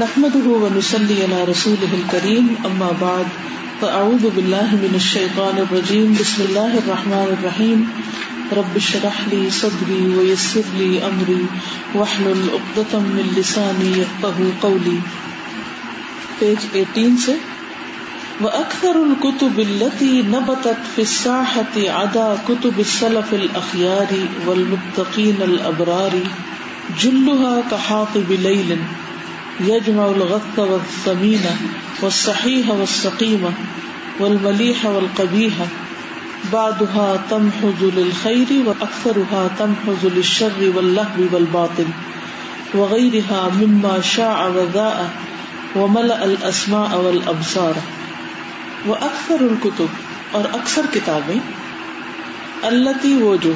نحمده ونصلي على رسوله الكريم، أما بعد، فأعوذ بالله من الشيطان الرجيم، بسم الله الرحمن الرحيم. رب اشرح لي صدري ويسر لي أمري، واحلل عقدة من لساني يفقهوا قولي. پیج 18 سے، وأكثر الكتب التي نبتت في الساحة عدا كتب السلف الأخيار والمتقين الأبرار، جلها كحاطب ليل. يجمع الغث والثمين والصحيح والسقيم والمليح والقبيح. بعضها تمحز للخير وأكثرها تمحز للشر واللهو والباطل. وغيرها مما شاع وذاء وملأ الأسماء والأبصار. وأكثر الكتب اور اکثر کتابیں التي وہ جو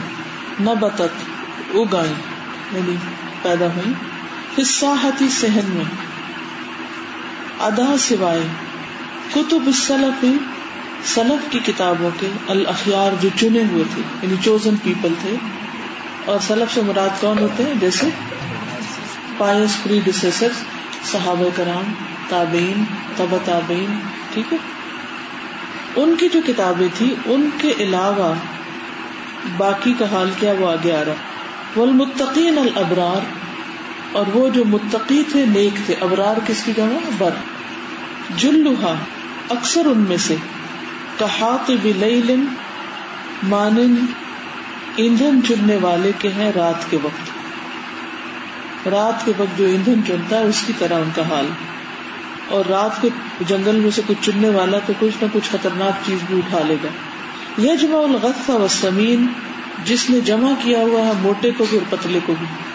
نبتت، اگائیں یعنی پیدا ہوئی فساحتی صحن میں، ادا سوائے کتب سلف سلف کی کتابوں کے الاخیار جو چنے ہوئے تھے یعنی چوزن پیپل تھے۔ اور سلف سے مراد کون ہوتے ہیں؟ جیسے پائس پری ڈسیسر صحابہ کرام تابین تب تابین ٹھیک ہے؟ ان کی جو کتابیں تھی ان کے علاوہ باقی کا حال کیا وہ آگے آ رہا والمتقین الابرار اور وہ جو متقی تھے، نیک تھے۔ ابرار کس کی جگہ بر۔ جلوہا، اکثر ان میں سے۔ کہات بلیل مانن، ایندھن چننے والے کے ہیں رات کے وقت۔ رات کے وقت جو ایندھن چنتا ہے، اس کی طرح ان کا حال۔ اور رات کے جنگل میں سے کچھ چننے والا تو کچھ نہ کچھ خطرناک چیز بھی اٹھا لے گا۔ یجمع الغث والسمین، جس نے جمع کیا ہوا ہے موٹے کو بھی اور پتلے کو بھی۔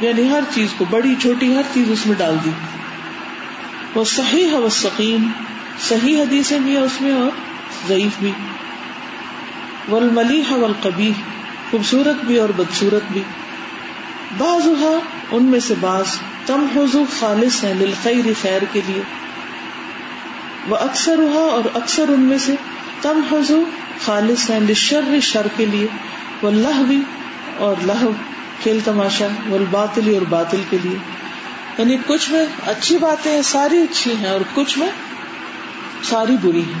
یعنی ہر چیز کو بڑی چھوٹی ہر چیز اس میں ڈال دی۔ وہ صحیح ہے، وہ سکیم صحیح حدیثیں بھی اس میں اور ضعیف بھی۔ ول ملی ہے خوبصورت بھی اور بدسورت بھی۔ بعض ہوا ان میں سے بعض تم حضو خالص ہیں للخیر خیر کے لیے۔ وہ اکثر ہوا اور اکثر ان میں سے تم حضو خالص ہیں لشر شر کے لیے۔ وہ لہ بھی اور لہو۔ کھیل تماشا، وہ باطلی اور باطل کے لیے۔ یعنی کچھ میں اچھی باتیں ہیں، ساری اچھی ہیں اور کچھ میں ساری بری ہیں۔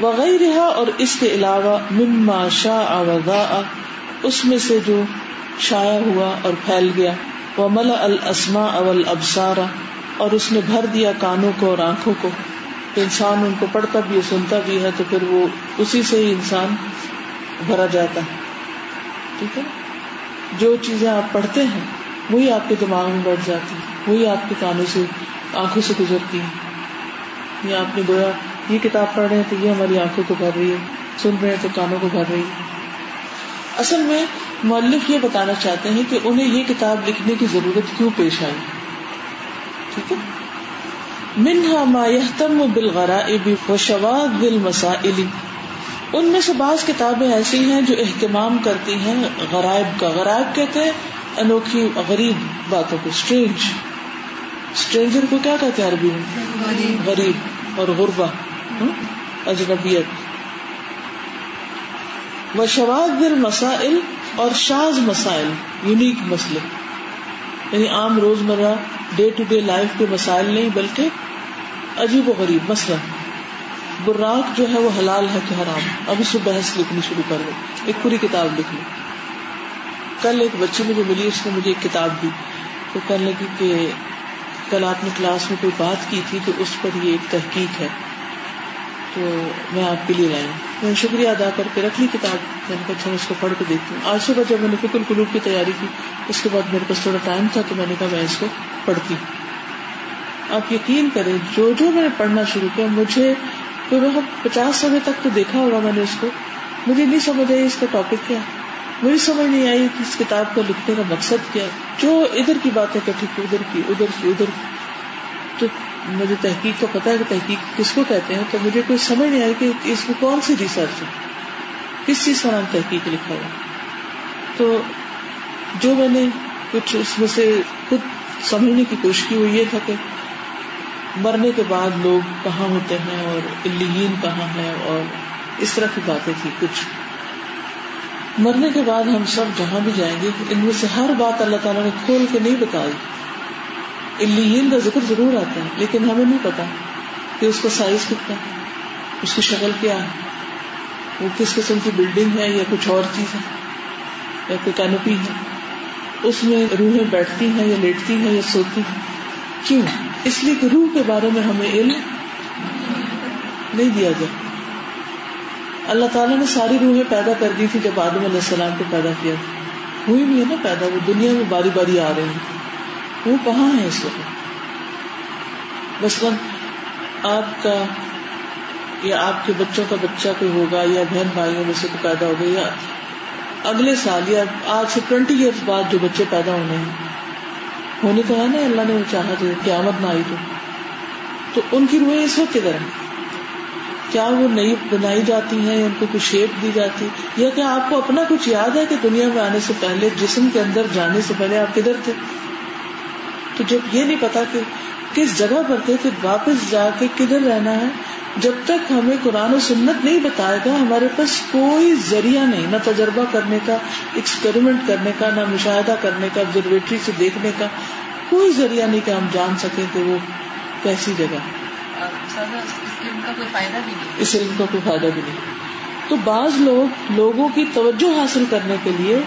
وغیرہ اور اس کے علاوہ مما شاہ اس میں سے جو شایا ہوا اور پھیل گیا۔ وہ ملا السما اول ابسارا اور اس نے بھر دیا کانوں کو اور آنکھوں کو۔ انسان ان کو پڑھتا بھی ہے، سنتا بھی ہے، تو پھر وہ اسی سے ہی انسان بھرا جاتا ہے۔ ٹھیک ہے؟ جو چیزیں آپ پڑھتے ہیں، وہی آپ کے دماغ میں بیٹھ جاتی وہی آپ کے کانوں سے، آنکھوں سے گزرتی ہے یا آپ نے گویا یہ کتاب پڑھ رہے ہیں تو یہ ہماری آنکھوں کو بھر رہی ہے، سن رہے ہیں تو کانوں کو بھر رہی ہے۔ اصل میں مولف یہ بتانا چاہتے ہیں کہ انہیں یہ کتاب لکھنے کی ضرورت کیوں پیش آئی؟ ٹھیک ہے؟ منہا ما یحتم بالغرائب و شواذ بالمسائل۔ ان میں سے بعض کتابیں ایسی ہیں جو اہتمام کرتی ہیں غرائب کا۔ غرائب کہتے ہیں انوکھی غریب باتوں کو۔ اسٹرینج اسٹرینجر کو کیا کہتے ہیں عربی میں؟ غریب اور غربا اجنبیت۔ و شواز مسائل اور شاز مسائل، یونیک مسئلے۔ یعنی عام روز مرہ ڈے ٹو ڈے لائف کے مسائل نہیں، بلکہ عجیب و غریب مسئلہ۔ براق جو ہے وہ حلال ہے کہ حرام اب اس میں بحث لکھنی شروع کر دو۔ ایک پوری کتاب لکھ لی کل ایک بچی مجھے ملی، اس نے مجھے ایک کتاب دی۔ تو کہنے لگی کہ کل آپ نے کلاس میں کوئی بات کی تھی تو اس پر یہ ایک تحقیق ہے۔ تو میں آپ کے لیے لائی۔ میں نے شکریہ ادا کر کے رکھ لی کتاب۔ میں نے کہا اچھا اس کو پڑھ کے دیکھتی ہوں۔ آج صبح جب میں نے فکر قلوب کی تیاری کی، اس کے بعد میرے پاس تھوڑا ٹائم تھا تو میں نے کہا، میں اس کو پڑھتی آپ یقین کریں، جو جو میں نے پڑھنا شروع کیا، مجھے تو میں پچاس سمے تک تو دیکھا ہوگا میں نے اس کو۔ مجھے نہیں سمجھ آئی اس کا ٹاپک کیا۔ مجھے سمجھ نہیں آئی کہ اس کتاب کو لکھنے کا مقصد کیا۔ جو ادھر کی باتیں کٹھی کی ادھر کی ادھر کی ادھر کی۔ تو مجھے تحقیق کا پتا ہے کہ تحقیق کس کو کہتے ہیں، تو مجھے کوئی سمجھ نہیں آئی کہ اس میں کون سی ریسرچ ہے۔ کس چیز کا نام تحقیق لکھا ہوا؟ تو جو میں نے کچھ اس میں سے خود سمجھنے کی کوشش کی وہ یہ تھا کہ مرنے کے بعد لوگ کہاں ہوتے ہیں اور الین کہاں ہے اور اس طرح کی باتیں تھی کچھ۔ مرنے کے بعد ہم سب جہاں بھی جائیں گے، ان میں سے ہر بات اللہ تعالیٰ نے کھول کے نہیں بتائی۔ الین کا ذکر ضرور آتا ہے، لیکن ہمیں نہیں پتا کہ اس کا سائز کتنا اس کی شکل کیا ہے، وہ کس قسم کی بلڈنگ ہے یا کچھ اور چیز ہے، یا کوئی کینوپی ہے۔ اس میں روحیں بیٹھتی ہیں یا لیٹتی ہیں یا سوتی ہیں۔ کیوں؟ اس لیے کہ روح کے بارے میں ہمیں علم نہیں دیا گیا۔ اللہ تعالیٰ نے ساری روحیں پیدا کر دی تھی جب آدم علیہ السلام کو پیدا کیا۔ تھا ہوئی بھی ہے نا پیدا، وہ دنیا میں باری باری آ رہے ہیں۔ وہ کہاں ہے اس وقت؟ مثلاً آپ کا یا آپ کے بچوں کا بچہ کوئی ہوگا یا بہن بھائیوں میں سے کوئی پیدا ہوگا یا اگلے سال یا آج سے ٹوینٹی ایئرس بعد جو بچے پیدا ہونے ہیں۔ ہونے تو ہے نا اللہ نے وہ چاہا تو قیامت نہ آئی تو۔ تو ان کی روحیں اس وقت کدھر ہیں؟ کیا وہ نئی بنائی جاتی ہیں ان کو کچھ شیپ دی جاتی؟ یا کیا آپ کو اپنا کچھ یاد ہے کہ دنیا میں آنے سے پہلے، جسم کے اندر جانے سے پہلے آپ کدھر تھے؟ تو جب یہ نہیں پتا کہ کس جگہ پر تھے، پھر واپس جا کے کدھر رہنا ہے؟ جب تک ہمیں قرآن و سنت نہیں بتائے گا ہمارے پاس کوئی ذریعہ نہیں نہ تجربہ کرنے کا ایکسپیریمنٹ کرنے کا نہ مشاہدہ کرنے کا آبزرویٹری سے دیکھنے کا کوئی ذریعہ نہیں کہ ہم جان سکیں کہ وہ کیسی جگہ اس علم کا کوئی فائدہ بھی نہیں تو بعض لوگ لوگوں کی توجہ حاصل کرنے کے لیے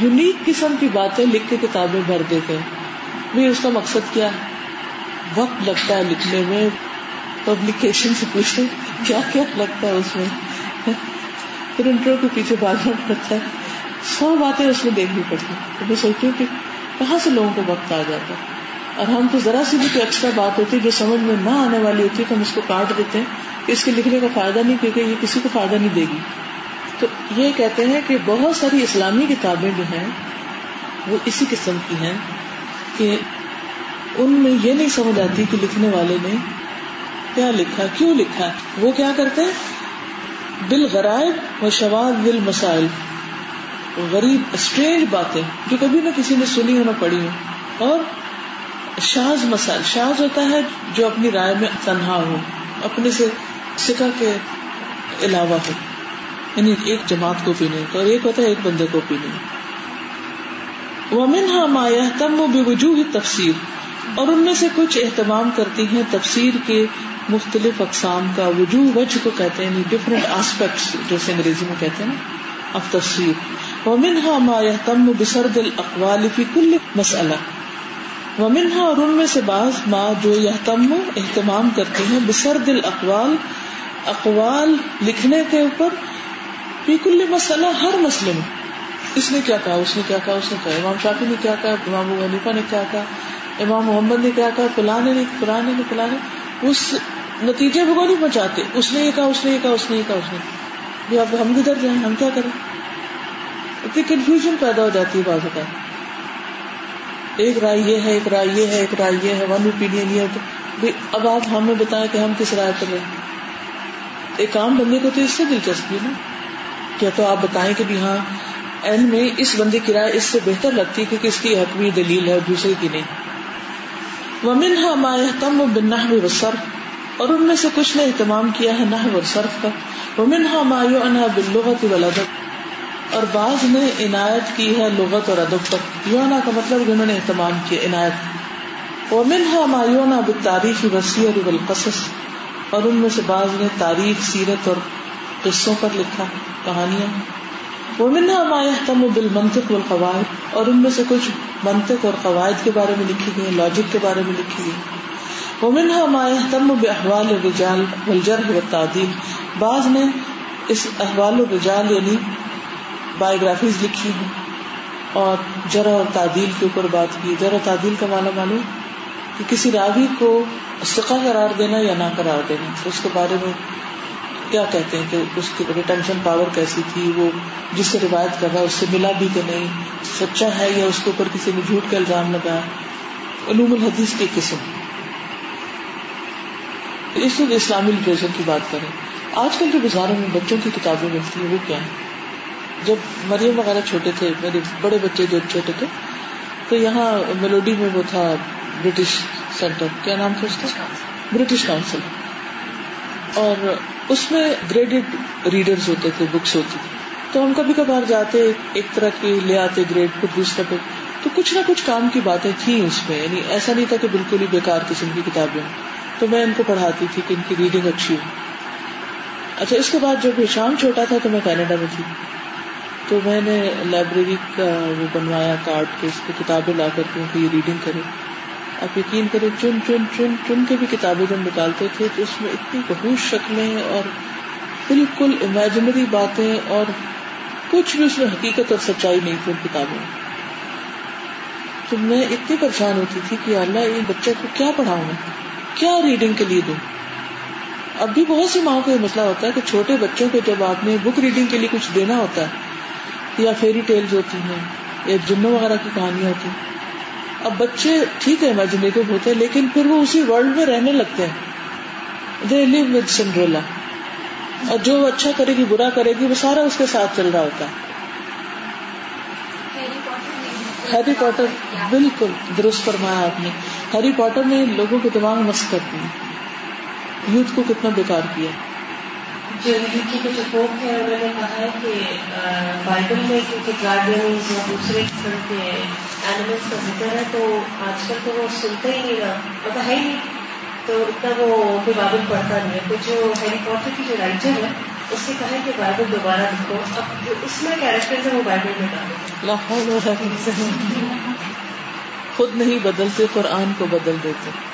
یونیک قسم کی باتیں لکھ کے کتابیں بھر دیتے ہیں۔ اس کا مقصد کیا ہے؟ وقت لگتا ہے لکھنے میں۔ پبلیکیشن سے پوچھتے کیا کیا لگتا ہے اس میں؟ پرنٹروں کے پیچھے بھاگنا پڑتا ہے۔ سو باتیں اس میں دیکھنی پڑتی تو میں سوچتی ہوں کہ کہاں سے لوگوں کو وقت آ جاتا ہے؟ اور ہم تو ذرا سی بھی کوئی ایکسٹرا بات ہوتی ہے جو سمجھ میں نہ آنے والی ہوتی ہے تو ہم اس کو کاٹ دیتے ہیں۔ اس کے لکھنے کا فائدہ نہیں، کیونکہ یہ کسی کو فائدہ نہیں دے گی۔ تو یہ کہتے ہیں کہ بہت ساری اسلامی کتابیں جو ہیں، وہ اسی قسم کی ہیں کہ ان میں یہ نہیں سمجھ آتی کہ لکھنے والے نے کیا لکھا، کیوں لکھا؟ وہ کیا کرتے ہیں؟ غرائب و شواد بل مسائل غریب اسٹرینج باتیں جو کبھی نہ کسی نے سنی ہو نہ پڑھی ہو اور شاز مسائل شاز ہوتا ہے جو اپنی رائے میں تنہا ہو، اپنے سے سکھا کے علاوہ ہو۔ یعنی ایک جماعت کو بھی نہیں، اور ایک ہوتا ہے ایک بندے کو بھی نہیں۔ ومن ہاں مایا تم بے وجوہ تفسیر اور ان میں سے کچھ اہتمام کرتی ہیں تفسیر کے مختلف اقسام کا وجوہ وجہ کو کہتے ہیں یعنی ڈفرنٹ آسپیکٹس جیسے انگریزی میں کہتے ہیں نا، اب تفسیر۔ ومن ہا ما تم بسرد الاقوال فی کل مسئلہ ومن ہا اور ان میں سے بعض ماں جو یہ تم اہتمام کرتے ہیں، بسرد الاقوال اقوال لکھنے کے اوپر۔ فی کل مسئلہ ہر مسئلے میں۔ اس نے کیا کہا، اس نے کیا کہا، اس نے کہا۔ امام شافی نے کیا کہا، امام حنیفہ نے کیا کہا، امام محمد نے کیا کہا پلانے نے پرانے نے پلانے اس نتیجے کو نہیں پہنچاتے۔ اس نے یہ کہا، اس نے یہ کہا، اس نے یہ کہا، اس نے بھی اب ہم کدھر جائیں، ہم کیا کریں؟ اتنی کنفیوژن پیدا ہو جاتی ہے بازو کا ایک رائے یہ ہے، ایک رائے یہ ہے، ایک رائے یہ ہے ون اوپین یہ ہے۔ تو اب آپ ہمیں بتائیں کہ ہم کس رائے پر رہے ایک عام بندے کو تو اس سے دلچسپی نا۔ کیا تو آپ بتائیں کہ بھی ہاں این میں اس بندے کی رائے اس سے بہتر لگتی ہے کیونکہ اس کی حقمی دلیل ہے دوسرے کی نہیں۔ ومن ہا ما تم بن نحو صرف اور ان میں سے کچھ نے اہتمام کیا ہے نحو اور صرف کا۔ ومن ہا ما یعنی باللغت والادب، اور بعض نے عنایت کی ہے لغت اور ادب پر۔ یونا کا مطلب انہوں نے اہتمام کیا، عنایت۔ ومن ہا ما یونا بالتاریخ والسیر والقصص، اور ان میں سے بعض نے تاریخ، سیرت اور قصوں پر لکھا کہانیاں۔ وہ منا ما يهتم بالمنطق والقواعد، اور ان میں سے کچھ منطق اور قواعد کے بارے میں لکھی گئی لاجک کے بارے میں لکھی گئی۔ وہ منہا ما يهتم باحوال الرجال والجرح والتعديل۔ بعض نے اس احوال الرجال یعنی بایوگرافیز لکھی ہیں، اور جرح اور تعدیل کے اوپر بات کی۔ جرح تعدیل کا معنی معلوم؟ کہ کسی راوی کو سقا قرار دینا یا نہ قرار دینا اس کے بارے میں کیا کہتے ہیں کہ اس کی ریٹینشن پاور کیسی تھی؟ وہ جس سے روایت کر رہا ہے اس سے ملا بھی کہ نہیں سچا ہے یا اس کے اوپر کسی نے جھوٹ کا الزام لگایا؟ علوم الحدیث کی قسم۔ اس وقت اسلامی لٹریچر کی بات کریں آج کل جو بازاروں میں بچوں کی کتابیں ملتی ہیں وہ کیا ہیں؟ جب مریم وغیرہ چھوٹے تھے میرے بڑے بچے جو چھوٹے تھے تو یہاں میلوڈی میں وہ تھا برٹش سینٹر۔ کیا نام تھا اس کا؟ برٹش کاؤنسل اور اس میں گریڈیڈ ریڈرز ہوتے تھے بکس ہوتی تھی تو ہم کبھی کبھار جاتے ایک طرح کی لے آتے گریڈ پھر دوسرا پہ تو کچھ نہ کچھ کام کی باتیں تھیں اس میں. یعنی ایسا نہیں تھا کہ بالکل ہی بےکار قسم کی کتابیں تو میں ان کو پڑھاتی تھی کہ ان کی ریڈنگ اچھی ہو. اچھا اس کے بعد جب شام چھوٹا تھا تو میں کینیڈا میں تھی. تو میں نے لائبریری کا وہ بنوایا کارڈ کے اس کو کتابیں لا کر کے یہ ریڈنگ کرے آپ یقین کریں چن چن چن چن کے بھی کتابیں جب نکالتے تھے تو اس میں اتنی بہت شکلیں اور بالکل امیجنری باتیں اور کچھ بھی اس میں حقیقت اور سچائی نہیں تھی ان کتابوں میں۔ تو میں اتنی پریشان ہوتی تھی کہ اللہ یہ بچے کو کیا پڑھاؤں؟ میں کیا ریڈنگ کے لیے دوں؟ اب بھی بہت سی ماں کو یہ مسئلہ ہوتا ہے کہ چھوٹے بچوں کو جب آپ نے بک ریڈنگ کے لیے کچھ دینا ہوتا ہے، یا فیری ٹیلز ہوتی ہیں، یا جنوں وغیرہ کی کہانیاں ہوتی ہیں اب بچے ٹھیک ہے امیجنیٹو ہوتے ہیں لیکن پھر وہ اسی ورلڈ میں رہنے لگتے ہیں۔ دے لیو ود سنڈریلا اور جو وہ اچھا کرے گی برا کرے گی وہ سارا اس کے ساتھ چل رہا ہوتا ہے۔ ہیری پاٹر بالکل درست فرمایا آپ نے۔ ہیری پاٹر نے لوگوں کو دماغ مست کر دیا یوتھ کو کتنا بیکار کیا۔ جو یوٹی کے ہے انہوں نے کہا ہے کہ بائبل میں کیونکہ گارڈینس اور دوسرے قسم کے اینیملس کا ذکر ہے، تو آج کل تو وہ سنتا ہی نہیں رہا مطلب ہے ہی نہیں۔ تو اتنا وہ کوئی بائبل پڑھتا نہیں ہے۔ تو جو ہیری پاٹر کی جو رائٹر ہے، اس نے کہا ہے کہ بائبل دوبارہ لکھو۔ اب جو اس میں کیریکٹر ہے وہ بائبل میں ڈالو۔ خود نہیں بدلتے، قرآن کو بدل دیتے۔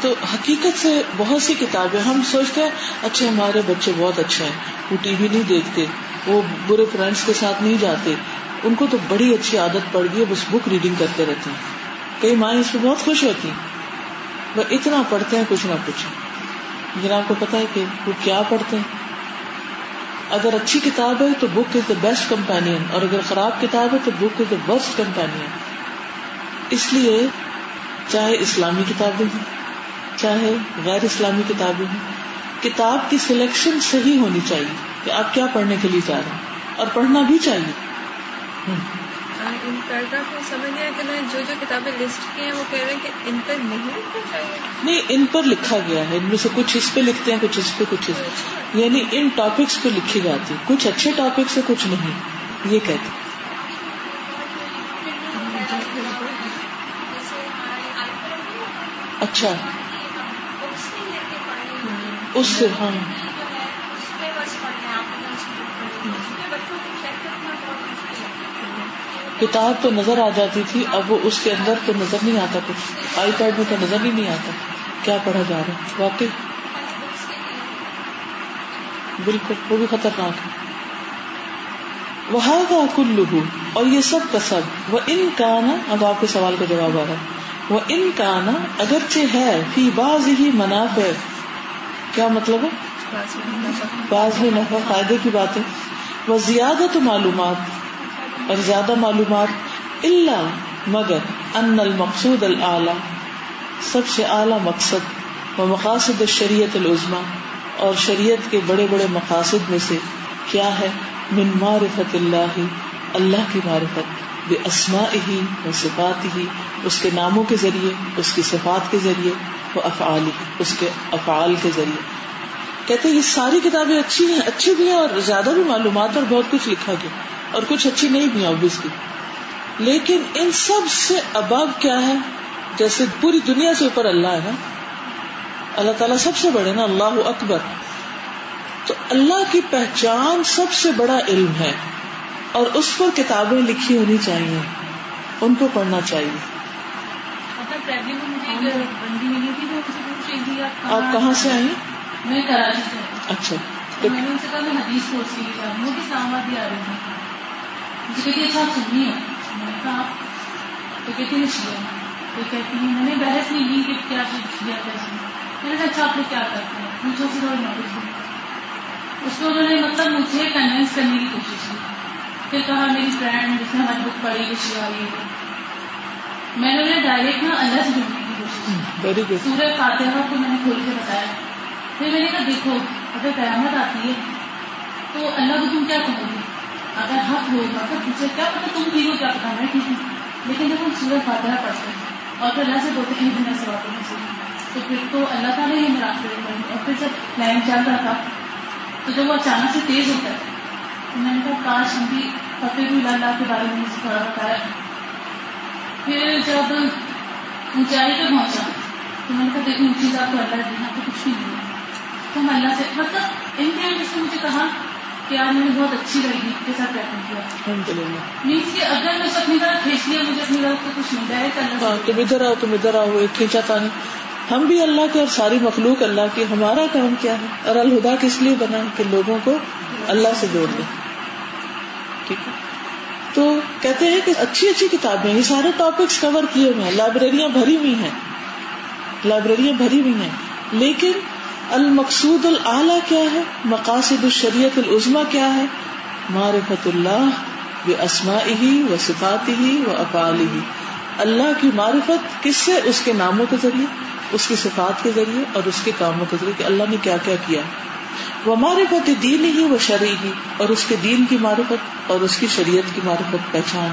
تو حقیقت سے بہت سی کتابیں ہم سوچتے ہیں اچھے ہمارے بچے بہت اچھے ہیں، وہ ٹی وی نہیں دیکھتے، وہ برے فرینڈس کے ساتھ نہیں جاتے۔ ان کو تو بڑی اچھی عادت پڑ گئی ہے، بس بک ریڈنگ کرتے رہتے ہیں۔ کئی مائیں اس میں بہت خوش ہوتی ہیں۔ وہ اتنا پڑھتے ہیں، کچھ نہ کچھ۔ لیکن آپ کو پتا ہے کہ وہ کیا پڑھتے ہیں۔ اگر اچھی کتاب ہے تو بک از دا بیسٹ کمپینئن اور اگر خراب کتاب ہے تو بک از دا بیسٹ کمپینئن اس لیے چاہے اسلامی کتابیں ہوں چاہے غیر اسلامی کتابیں ہوں کتاب کی سلیکشن صحیح ہونی چاہیے کہ آپ کیا پڑھنے کے لیے جا رہے ہیں۔ اور پڑھنا بھی چاہیے۔ جو جو کتابیں لسٹ کی ہیں وہ کہہ رہے ہیں کہ ان پر نہیں نہیں ان پر لکھا گیا ہے۔ ان میں سے کچھ اس پہ لکھتے ہیں کچھ اس پہ کچھ اس یعنی ان ٹاپکس پہ لکھی جاتی کچھ اچھے ٹاپکس ہے کچھ نہیں۔ یہ کہتے اچھا۔ اس سے ہاں۔ کتاب تو نظر آ جاتی تھی، اب وہ اس کے اندر تو نظر نہیں آتا کچھ۔ آئی پیڈ میں تو نظر ہی نہیں آتا۔ کیا پڑھا جا رہا ہے؟ واقعی۔ بالکل، وہ بھی خطرناک ہے۔ وہاں کا کلو اور یہ سب کا سب۔ وہ ان کا نا اب آپ کے سوال کا جواب آ رہا ہے۔ وہ ان کا نا اگرچہ ہے فی باز ہی منافع۔ کیا مطلب ہے؟ بعض میں نفع، فائدے کی بات ہے۔ وہ زیادہ تو معلومات اور زیادہ معلومات اللہ مگر ان المقصود العلی سب سے اعلی مقصد و مقاصد شریعت العظما اور شریعت کے بڑے بڑے مقاصد میں سے کیا ہے؟ من معرفت اللہ اللہ کی معرفت۔ بے اسما ہی و صفات ہی اس کے ناموں کے ذریعے، اس کی صفات کے ذریعے وہ افعال ہی اس کے افعال کے ذریعے۔ کہتے یہ ساری کتابیں اچھی ہیں، اچھی بھی ہیں اور زیادہ بھی معلومات اور بہت کچھ لکھا گیا۔ اور کچھ اچھی نہیں بھی اوبیسلی لیکن ان سب سے اباب کیا ہے؟ جیسے پوری دنیا سے اوپر اللہ ہے نا۔ اللہ تعالیٰ سب سے بڑے نا، اللہ اکبر۔ تو اللہ کی پہچان سب سے بڑا علم ہے۔ اور اس پر کتابیں لکھی ہونی چاہیے ان کو پڑھنا چاہیے۔ آپ کہاں سے آئی میں کراچی سے اچھا میں نے حدیث تو کہتی میں بحث نہیں لی کہ کیا کیسے میں نے کہا اچھا آپ لوگ کیا کرتے ہیں؟ اس کو انہوں نے مطلب مجھے کنوینس کرنے کی کوشش کی۔ پھر کہا میری فرینڈ جس نے ہماری بک پڑھی شیعہ یہ میں نے انہیں ڈائریکٹ نا اللہ سے جڑنے کی کوشش کی۔ سورہ فاتحہ کو میں نے کھول کے بتایا پھر میں نے کہا دیکھو اگر قیامت آتی ہے تو اللہ کو تم کیا کہو گے اگر حق ہوگا تو پوچھے کیا پتا تم ٹھیک ہو کیا پتا میں ٹھیک ہوں لیکن جب ہم سورج فاتحہ پڑھتے ہیں اور پھر اللہ سے بولتے ہیں باتوں میں سے تو پھر تو اللہ تعالیٰ ہی میرا راستے اور پھر جب لائن چل رہا تھا تو جب وہ اچانک سے تیز ہوتا ہے میں نے کہا کاش بھی فتح اللہ کے بارے میں تھوڑا بتایا۔ پھر جب اونچائی پہ پہنچا تو میں نے کہا دیکھو اونچی ذات تو اللہ دینا تو کچھ نہیں ہے۔ تو ہم اللہ سے مطلب ان کے نے مجھے کہا کہ یار مجھے بہت اچھی لگی کے ساتھ بیٹھنے کیا۔ مینس کہ اگر میں اپنی طرف کھینچ لیا مجھے اپنی طرف تو کچھ نہیں ڈائریکٹ اللہ ہاں سے تم ادھر آؤ تم ادھر آؤ ایک کھینچا تھا ہم بھی اللہ کے اور ساری مخلوق اللہ کی، ہمارا کام کیا ہے؟ اور الہدا کس لیے بنا؟ کہ لوگوں کو اللہ سے جوڑ دیں۔ ٹھیک ہے؟ تو کہتے ہیں کہ اچھی اچھی کتابیں، یہ سارے ٹاپکس کور کیے ہوئے ہیں۔ لائبریریاں بھری ہوئی ہیں۔ لائبریریاں بھری ہوئی ہیں۔ لیکن المقصود العلیٰ کیا ہے؟ مقاصد الشریعت العظما کیا ہے؟ معرفت اللہ و اسما ہی و صفات ہی و اقال ہی اللہ کی معرفت کس سے؟ اس کے ناموں کے ذریعے۔ اس کی صفات کے ذریعے اور اس کے کاموں کے ذریعے کہ اللہ نے کیا کیا کیا۔ وہ معرفت دین ہی و شرع ہی اور اس کے دین کی معرفت اور اس کی شریعت کی معرفت پہچان۔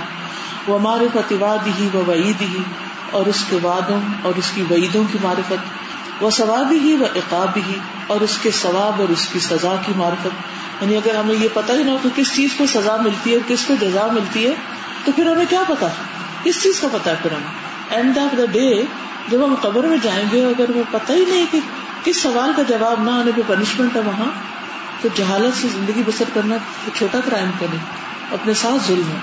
وہ معرفت واد ہی و وعید ہی اور اس کے وادوں اور اس کی وعیدوں کی معرفت۔ وہ ثواب ہی و اقاب ہی اور اس کے ثواب اور اس کی سزا کی معرفت۔ یعنی اگر ہمیں یہ پتا ہی نہ ہو کہ کس چیز کو سزا ملتی ہے اور کس کو جزا ملتی ہے، تو پھر ہمیں کیا پتا کس چیز کا پتا ہے پھر ہمیں؟ اینڈ آف دا ڈے جب ہم قبر میں جائیں گے، اگر ہمیں پتہ ہی نہیں کہ کس سوال کا جواب نہ آنے پہ پنشمنٹ ہے وہاں، تو جہالت سے زندگی بسر کرنا چھوٹا کرائم کرے اپنے ساتھ ظلم ہے۔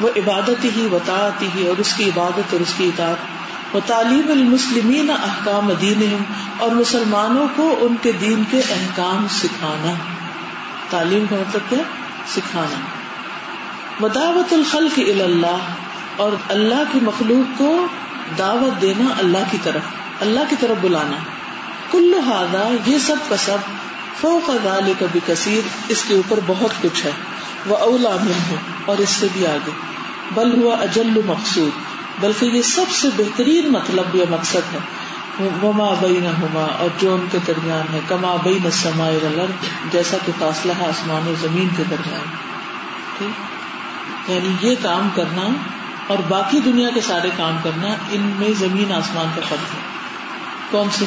وہ عبادت ہی وطاعت ہی، اور اس کی عبادت اور اس کی اطاعت۔ وہ تعلیم المسلمین احکام دین اور مسلمانوں کو ان کے دین کے احکام سکھانا۔ تعلیم کا مطلب کیا؟ سکھانا۔ وداوت الخلق اللہ، اور اللہ کی مخلوق کو دعوت دینا اللہ کی طرف، اللہ کی طرف بلانا۔ کلو ہادا یہ سب کا سب، فوق ذالک کبھی کثیر اس کے اوپر بہت کچھ ہے۔ وہ اولا من ہو اور اس سے بھی آگے۔ بل ہوا اجل مقصود، بلکہ یہ سب سے بہترین مطلب یا مقصد ہے۔ وما بین ہما اور جو ان کے درمیان ہے۔ کما بین السماء والارض، جیسا کہ فاصلہ ہے آسمان و زمین کے درمیان۔ ٹھیک؟ یعنی یہ کام کرنا اور باقی دنیا کے سارے کام کرنا ان میں زمین آسمان کا فرق ہے۔ کون سے؟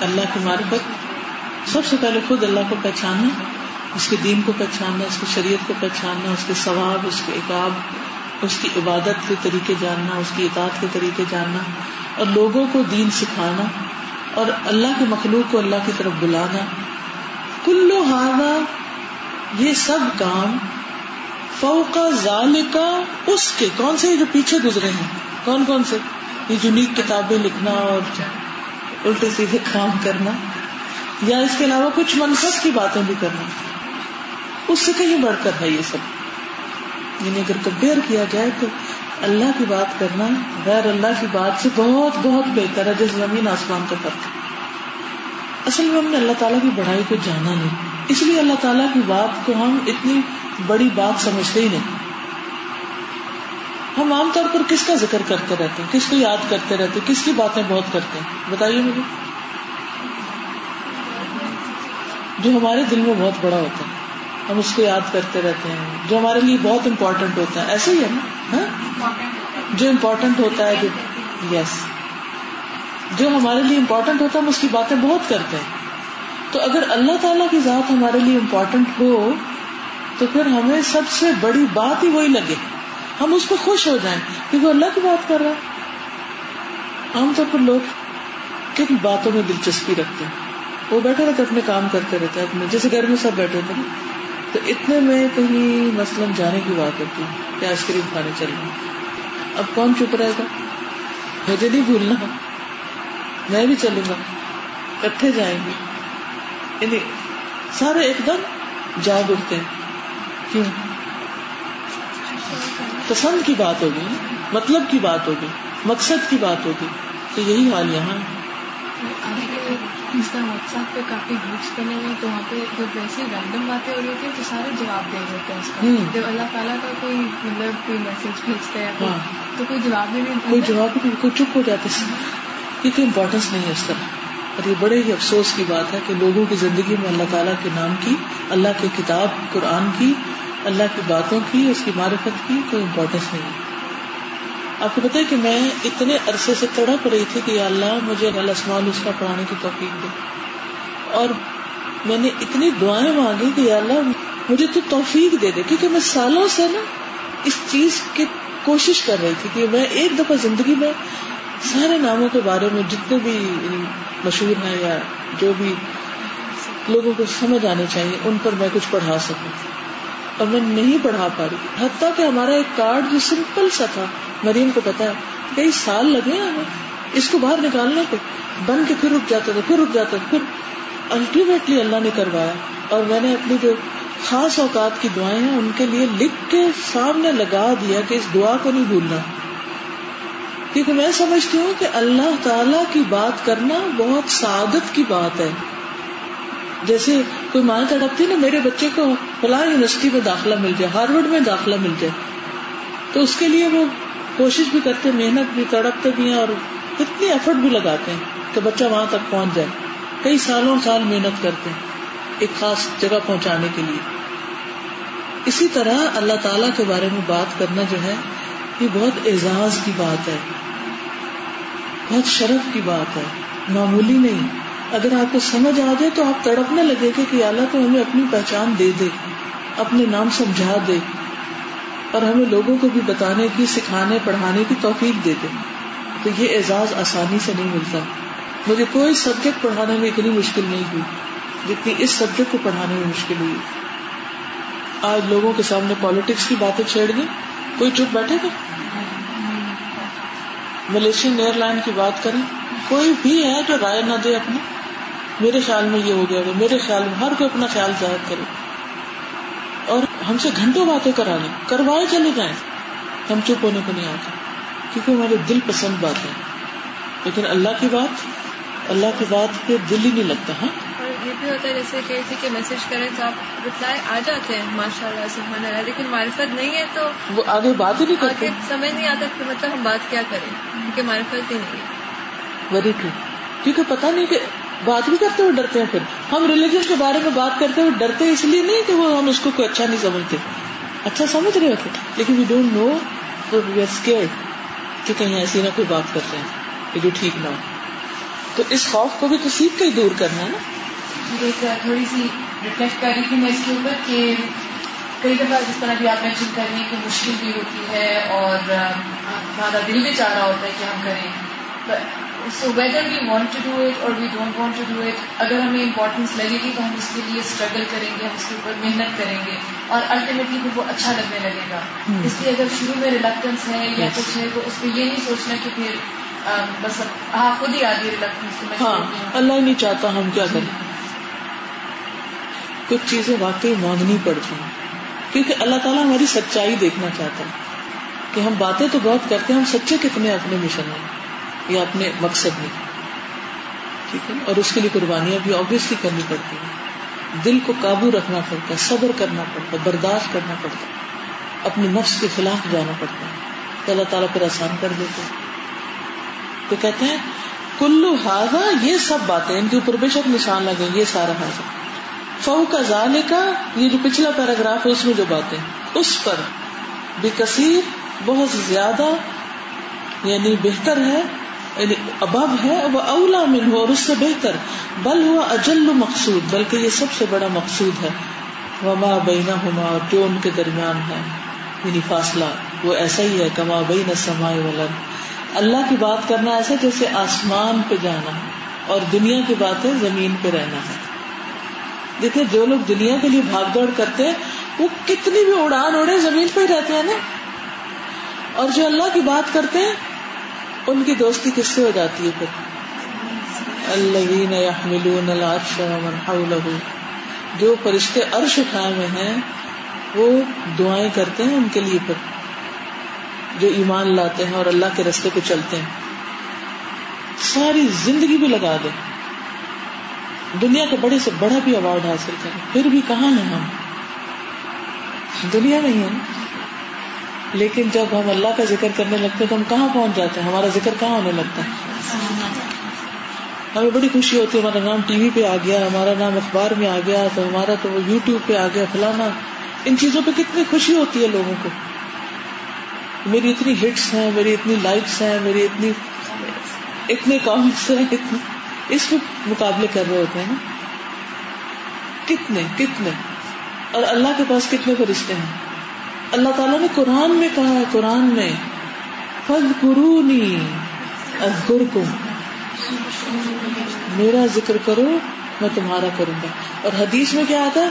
اللہ کی معرفت۔ سب سے پہلے خود اللہ کو پہچاننا، اس کے دین کو پہچاننا، اس کی شریعت کو پہچاننا، اس کے ثواب، اس کے اقاب اس کی عبادت کے طریقے جاننا، اس کی اطاعت کے طریقے جاننا، اور لوگوں کو دین سکھانا، اور اللہ کے مخلوق کو اللہ کی طرف بلانا۔ کلو ہانا یہ سب کام فوقا ظال کا اس کے۔ کون سے جو پیچھے گزرے ہیں؟ کون کون سے؟ یہ جنیک کتابیں لکھنا اور الٹے سیدھے کام کرنا، یا اس کے علاوہ کچھ منفرد کی باتیں بھی کرنا۔ اس سے کہیں بڑھ کر ہے یہ سب۔ یعنی اگر کمپیئر کیا جائے تو اللہ کی بات کرنا غیر اللہ کی بات سے بہت بہت بہتر ہے جیسے زمین آسمان کا فرق۔ اصل میں ہم نے اللہ تعالیٰ کی بڑھائی کو جانا نہیں۔ اس لیے اللہ تعالیٰ کی بات کو ہم اتنی بڑی بات سمجھتے ہی نہیں۔ ہم عام طور پر کس کا ذکر کرتے رہتے ہیں؟ کس کو یاد کرتے رہتے ہیں؟ کس کی باتیں بہت کرتے ہیں؟ بتائیے مجھے۔ جو ہمارے دل میں بہت بڑا ہوتا ہے، ہم اس کو یاد کرتے رہتے ہیں۔ جو ہمارے لیے بہت امپورٹنٹ ہوتا ہے۔ ایسے ہی ہے نا؟ ہاں؟ جو امپورٹنٹ ہوتا ہے، جو یس جو ہمارے لیے امپورٹنٹ ہوتا ہے، ہم اس کی باتیں بہت کرتے ہیں۔ تو اگر اللہ تعالیٰ کی ذات ہمارے لیے امپورٹنٹ ہو، تو پھر ہمیں سب سے بڑی بات ہی وہی لگے۔ ہم اس پہ خوش ہو جائیں کیونکہ اللہ کی بات کر رہا ہے۔ عام طور پر لوگ کن باتوں میں دلچسپی رکھتے ہیں۔ وہ بیٹھے رہتے اپنے کام کرتے رہتے اپنے جیسے گھر میں سب بیٹھے تھے تو اتنے میں کہیں مثلاً جانے کی بات ہوتی ہے کہ آئس کریم کھانے چل رہا اب کون چپ رہے گا؟ مجھے نہیں بھولنا۔ میں بھی چلوں گا۔ کٹھے جائیں گے۔ یعنی سارے ایک دم جاگ اٹھتے ہیں۔ کیوں؟ پسند کی بات ہوگی مطلب کی بات ہوگی مقصد کی بات ہوگی۔ تو یہی حال یہاں واٹس ایپ پہ کافی گروپس بنے ہوئے تو وہاں پہ جب ویسے رینڈم باتیں ہو رہی تھی تو سارے جواب دے رہے تھے اس کا جب اللہ تعالیٰ کا کوئی مطلب کوئی میسج بھیجتے ہیں تو کوئی جواب نہیں کوئی جواب بھی نہیں کوئی چپ ہو جاتے کیونکہ امپورٹینس نہیں ہے اس طرح۔ اور یہ بڑے ہی افسوس کی بات ہے کہ لوگوں کی زندگی میں اللہ تعالیٰ کے نام کی، اللہ کی کتاب، قرآن کی، اللہ کی باتوں کی، اس کی معرفت کی کوئی امپورٹینس نہیں ہے۔ آپ کو بتائیں کہ میں اتنے عرصے سے تڑپ رہی تھی کہ اللہ مجھے اسمان اس کا پڑھانے کی توفیق دے۔ اور میں نے اتنی دعائیں مانگی کہ اللہ مجھے تو توفیق دے دے، کیونکہ میں سالوں سے نا اس چیز کی کوشش کر رہی تھی کہ میں ایک دفعہ زندگی میں سارے ناموں کے بارے میں جتنے بھی یعنی مشہور ہیں یا جو بھی لوگوں کو سمجھ آنے چاہیے، ان پر میں کچھ پڑھا سکوں۔ اور میں نہیں پڑھا پا رہی۔ حتیٰ کہ ہمارا ایک کارڈ جو سمپل سا تھا، مریم کو پتا ہے، کئی سال لگے ہمیں اس کو باہر نکالنے پہ۔ بن کے پھر رک جاتا تھا، پھر رک جاتا تھا، پھر الٹیمیٹلی اللہ نے کروایا۔ اور میں نے اپنی جو خاص اوقات کی دعائیں ہیں، ان کے لیے لکھ کے سامنے لگا دیا کہ اس دعا کو نہیں بھولنا۔ کیونکہ میں سمجھتی ہوں کہ اللہ تعالی کی بات کرنا بہت سعادت کی بات ہے۔ جیسے کوئی ماں تڑپتی نا، میرے بچے کو فلاں یونیورسٹی میں داخلہ مل جائے، ہارورڈ میں داخلہ مل جائے۔ تو اس کے لیے وہ کوشش بھی کرتے، محنت بھی، تڑپتے بھی ہیں اور اتنی ایفرٹ بھی لگاتے ہیں کہ بچہ وہاں تک پہنچ جائے۔ کئی سالوں سال محنت کرتے ہیں، ایک خاص جگہ پہنچانے کے لیے۔ اسی طرح اللہ تعالی کے بارے میں بات کرنا جو ہے، یہ بہت اعزاز کی بات ہے۔ بہت شرف کی بات ہے، معمولی نہیں۔ اگر آپ کو سمجھ آ جائے تو آپ تڑپنے لگے گے کہ اللہ تو ہمیں اپنی پہچان دے دے، اپنے نام سمجھا دے، اور ہمیں لوگوں کو بھی بتانے کی، سکھانے، پڑھانے کی توفیق دے دے۔ تو یہ اعزاز آسانی سے نہیں ملتا۔ مجھے کوئی سبجیکٹ پڑھانے میں اتنی مشکل نہیں ہوئی، جتنی اس سبجیکٹ کو پڑھانے میں مشکل ہوئی۔ آج لوگوں کے سامنے پالیٹکس کی باتیں چھیڑ گئی کوئی چپ بیٹھے گا؟ ملیشین ایئر لائن کی بات کریں، کوئی بھی ہے جو رائے نہ دے اپنی میرے خیال میں یہ ہو گیا میرے خیال میں ہر کوئی اپنا خیال ظاہر کرے۔ اور ہم سے گھنٹوں باتیں کرا لیں، کروائے چلے جائیں۔ ہم چپ ہونے کو نہیں آتے، کیونکہ ہمارے دل پسند بات ہے لیکن اللہ کی بات، اللہ کی بات پہ دل ہی نہیں لگتا ہاں؟ یہ بھی ہوتا ہے جیسے کہ کسی کے میسج کریں تو آپ رپلائی آ جاتے ہیں ماشاء اللہ سبحان اللہ لیکن معرفت نہیں ہے تو وہ آگے بات ہی نہیں کرتے۔ سمجھ نہیں آتا کہ مطلب ہم بات کیا کریں کیونکہ معرفت ہی نہیں ہے۔ ویری ٹرو کیونکہ پتا نہیں کہ بات بھی کرتے ہوئے ڈرتے ہیں پھر۔ ہم ریلیجن کے بارے میں بات کرتے ہوئے ڈرتے اس لیے نہیں کہ وہ ہم اس کو کوئی اچھا نہیں سمجھتے۔ اچھا سمجھ رہے ہوتے لیکن we don't know we are scared کہ کہیں ایسی نہ کوئی بات کرتے ہیں کہ جو ٹھیک نہ ہو۔ تو اس خوف کو بھی تو سیکھ کے ہی دور کرنا ہے نا۔ تھوڑی سی ریفلیکٹ کر رہی تھی میں اس کے اوپر کہ کئی دفعہ جس طرح بھی آپ مینشن کر رہی ہیں کہ مشکل بھی ہوتی ہے اور ہمارا دل بھی چاہ رہا ہوتا ہے کہ ہم کریں۔ So whether we want to do it اور we don't want to do it اگر ہمیں امپورٹینس لگے گی تو ہم اس کے لیے اسٹرگل کریں گے ہم اس کے اوپر محنت کریں گے اور الٹیمیٹلی پھر وہ اچھا لگنے لگے گا۔ اس لیے اگر شروع میں ریلیکٹنس ہے یا کچھ ہے تو اس پہ یہ نہیں سوچنا کہ پھر بس ہاں خود ہی آدھی ریلیکٹنس ہاں اللہ ہی نہیں چاہتا ہم کیا کریں۔ کچھ چیزیں واقعی مانگنی پڑتی ہیں۔ کیونکہ اللہ تعالیٰ ہماری سچائی دیکھنا چاہتا ہے۔ کہ ہم باتیں تو بہت کرتے ہیں، ہم سچے کتنے اپنے مشن میں یا اپنے مقصد میں۔ ٹھیک ہے اور اس کے لیے قربانیاں بھی آبیسلی کرنی پڑتی ہیں۔ دل کو قابو رکھنا پڑتا ہے، صبر کرنا پڑتا ہے، برداشت کرنا پڑتا ہے۔ اپنے نفس کے خلاف جانا پڑتا ہے۔ تو اللہ تعالیٰ پھر آسان کر دیتے تو کہتے ہیں، کلو ہاضا یہ سب باتیں، ان کے اوپر بے شک نشان لگیں گے یہ سارا حاضر فو کا زانے کا یہ جو پچھلا پیراگراف ہے، اس میں جو باتیں اس پر بے کثیر، بہت زیادہ یعنی بہتر ہے یعنی ابب ہے، وہ اولا من ہو اور اس سے بہتر، بل ہوا اجل مقصود، بلکہ یہ سب سے بڑا مقصود ہے۔ وما بینا ہما اور جو ان کے درمیان ہے۔ یعنی فاصلہ، وہ ایسا ہی ہے، کما بین سمائے ولن اللہ کی بات کرنا ایسا جیسے آسمان پہ جانا اور دنیا کی باتیں زمین پہ رہنا ہے۔ دیکھیں جو لوگ دنیا کے لیے بھاگ دوڑ کرتے ہیں، وہ کتنی بھی اڑان اڑے زمین پہ ہی رہتے ہیں نا۔ اور جو اللہ کی بات کرتے ہیں، ان کی دوستی کس سے ہو جاتی ہے پھر؟ اللہ جو فرشتے عرش اٹھائے ہوئے ہیں، وہ دعائیں کرتے ہیں ان کے لیے پھر۔ جو ایمان لاتے ہیں اور اللہ کے رستے پہ چلتے ہیں۔ ساری زندگی بھی لگا دیں۔ دنیا کے بڑے سے بڑا بھی اوارڈ حاصل کریں۔ پھر بھی کہاں ہیں ہم؟ دنیا نہیں ہے لیکن جب ہم اللہ کا ذکر کرنے لگتے تو ہم کہاں پہنچ جاتے ہیں؟ ہمارا ذکر کہاں ہونے لگتا ہے؟ ہمیں بڑی خوشی ہوتی ہے۔ ہمارا نام ٹی وی پہ آ گیا، ہمارا نام اخبار میں آ گیا، تو ہمارا تو وہ یو ٹیوب پہ آ گیا، فلانا۔ ان چیزوں پہ کتنی خوشی ہوتی ہے لوگوں کو۔ میری اتنی ہٹس ہیں، میری اتنی لائکس ہیں، میری اتنی اتنے کامنٹس ہیں، اتنی اس پہ مقابلے کر رہے ہوتے ہیں نا؟ کتنے کتنے؟ اور اللہ کے پاس کتنے فرشتے ہیں؟ اللہ تعالیٰ نے قرآن میں کہا ہے، قرآن میں فل قرونی میرا ذکر کرو، میں تمہارا کروں گا۔ اور حدیث میں کیا آتا ہے؟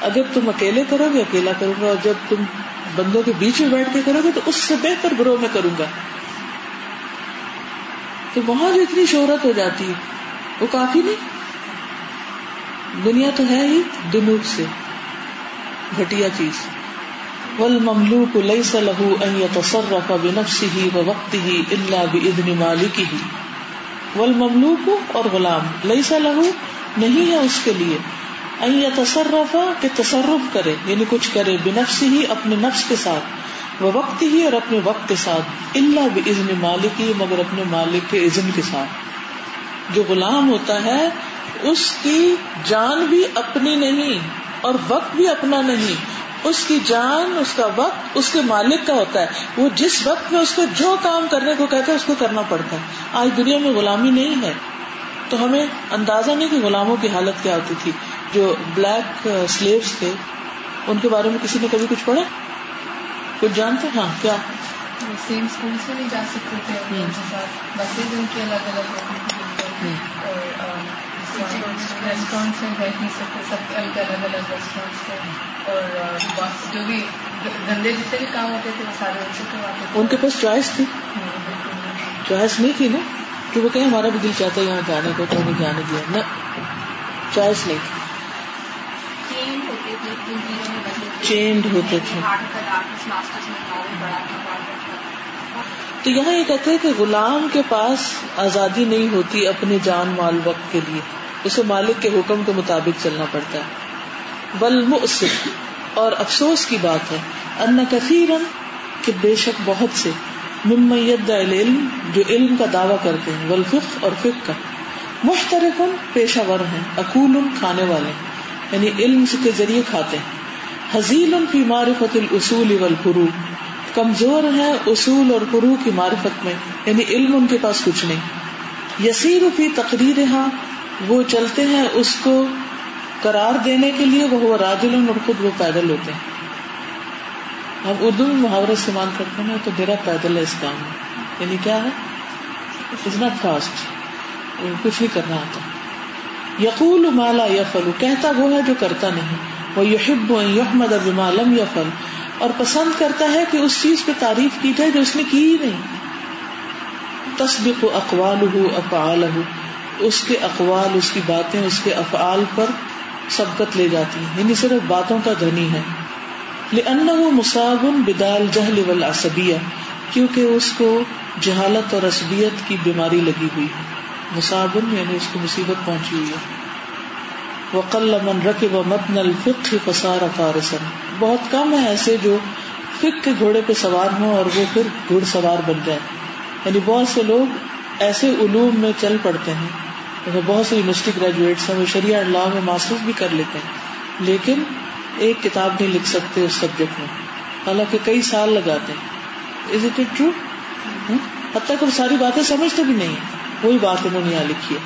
اگر تم اکیلے کرو گے، اکیلا کروں گا، اور جب تم بندوں کے بیچ میں بیٹھ کے کرو گے، تو اس سے بہتر گروہ میں کروں گا۔ تو وہاں جو اتنی شہرت ہو جاتی ہے وہ کافی نہیں۔ دنیا تو ہے ہی دنوب سے۔ گٹیا چیز۔ ول مملوک لئی ان يتصرف بنفسه ووقته الا باذن مالكه والمملوک اور غلام لئی لہو نہیں ہے اس کے لیے۔ ان يتصرف کہ تصرف کرے یعنی کچھ کرے بنفسه ہی اپنے نفس کے ساتھ۔ وہ وقت ہی اور اپنے وقت کے ساتھ۔ اللہ بزن مالک ہی مگر اپنے مالک کے عزم کے ساتھ۔ جو غلام ہوتا ہے اس کی جان بھی اپنی نہیں اور وقت بھی اپنا نہیں۔ اس کی جان اس کا وقت اس کے مالک کا ہوتا ہے۔ وہ جس وقت میں اس کو جو کام کرنے کو کہتا ہے اس کو کرنا پڑتا ہے۔ آج دنیا میں غلامی نہیں ہے۔ تو ہمیں اندازہ نہیں کہ غلاموں کی حالت کیا ہوتی تھی۔ جو بلیک سلیوس تھے ان کے بارے میں کسی نے کبھی کچھ پڑھا؟ کچھ جانتے؟ ہاں کیا؟ سیم اسکول سے نہیں جا سکتے تھے۔ بسز ان کی الگ الگ ہوتی تھی اور ریسٹورینٹ سے بیٹھ نہیں سکتے سب الگ الگ الگ ریسٹورینٹس اور جو بھی دھندے جتنے بھی کام ہوتے تھے وہ سارے ان سے کرواتے ان کے پاس چوائس تھی چوائس نہیں تھی نا کہ وہ کہیں ہمارا بھی دل چاہتا ہے یہاں جانے کو تو ہمیں جانے دیا نہ چوائس نہیں تھی چینڈ ہوتے تھے تو یہاں یہ کہتے ہیں کہ غلام کے پاس آزادی نہیں ہوتی اپنے جان مال وقت کے لیے۔ اسے مالک کے حکم کے مطابق چلنا پڑتا ہے۔ بل مؤسف، اور افسوس کی بات ہے، ان کثیرن کہ بے شک بہت سے ممیت علم جو علم کا دعویٰ کرتے ہیں والفق اور فق کا مختلف پیشہ ور ہیں اکول کھانے والے یعنی علم کے ذریعے کھاتے ہیں۔ حزیل فی معرفت الاصول والفروع کمزور ہیں اصول اور فرو کی معرفت میں یعنی علم ان کے پاس کچھ نہیں۔ یسیر فی تقریر وہ چلتے ہیں اس کو قرار دینے کے لیے، وہ راجل اور خود وہ پیدل ہوتے ہیں۔ ہم اردو میں محاورہ استعمال کرتے ہیں، تو میرا پیدل ہے اس کام میں۔ یعنی کیا ہے؟ از ناٹ فاسٹ کچھ نہیں کرنا آتا۔ یقول مالا یفل کہتا وہ ہے جو کرتا نہیں۔ وہ یحب یحمد بما لم یفل اور پسند کرتا ہے کہ اس چیز پہ تعریف کی جائے جو اس نے کی ہی نہیں۔ تصدیق اقوال ہو افعال ہو اس کے اقوال، اس کی باتیں، اس کے افعال پر سبقت لے جاتی ہیں۔ یعنی صرف باتوں کا دھنی ہے۔ لأنه مصاب بدال جہل والعصبیہ کیونکہ اس کو جہالت اور عصبیت کی بیماری لگی ہوئی ہے۔ مصابن یعنی اس کو مصیبت پہنچی ہوئی ہے۔ وقل من رکب متن الفقه فصار فارسا۔ بہت کم ہے ایسے جو فقہ کے گھوڑے پہ سوار ہوں اور وہ پھر گھڑ سوار بن جائے یعنی بہت سے لوگ ایسے علوم میں چل پڑتے ہیں۔ بہت سے یونیورسٹی گریجویٹس ہیں، وہ شریعہ لا میں ماسٹرز بھی کر لیتے ہیں۔ لیکن ایک کتاب نہیں لکھ سکتے اس سبجیکٹ میں۔ حالانکہ کئی سال لگاتے ہیں۔ از اٹ ٹرو حتیٰ کہ وہ ساری باتیں سمجھتے بھی نہیں وہی بات انہوں نے یہاں لکھی ہے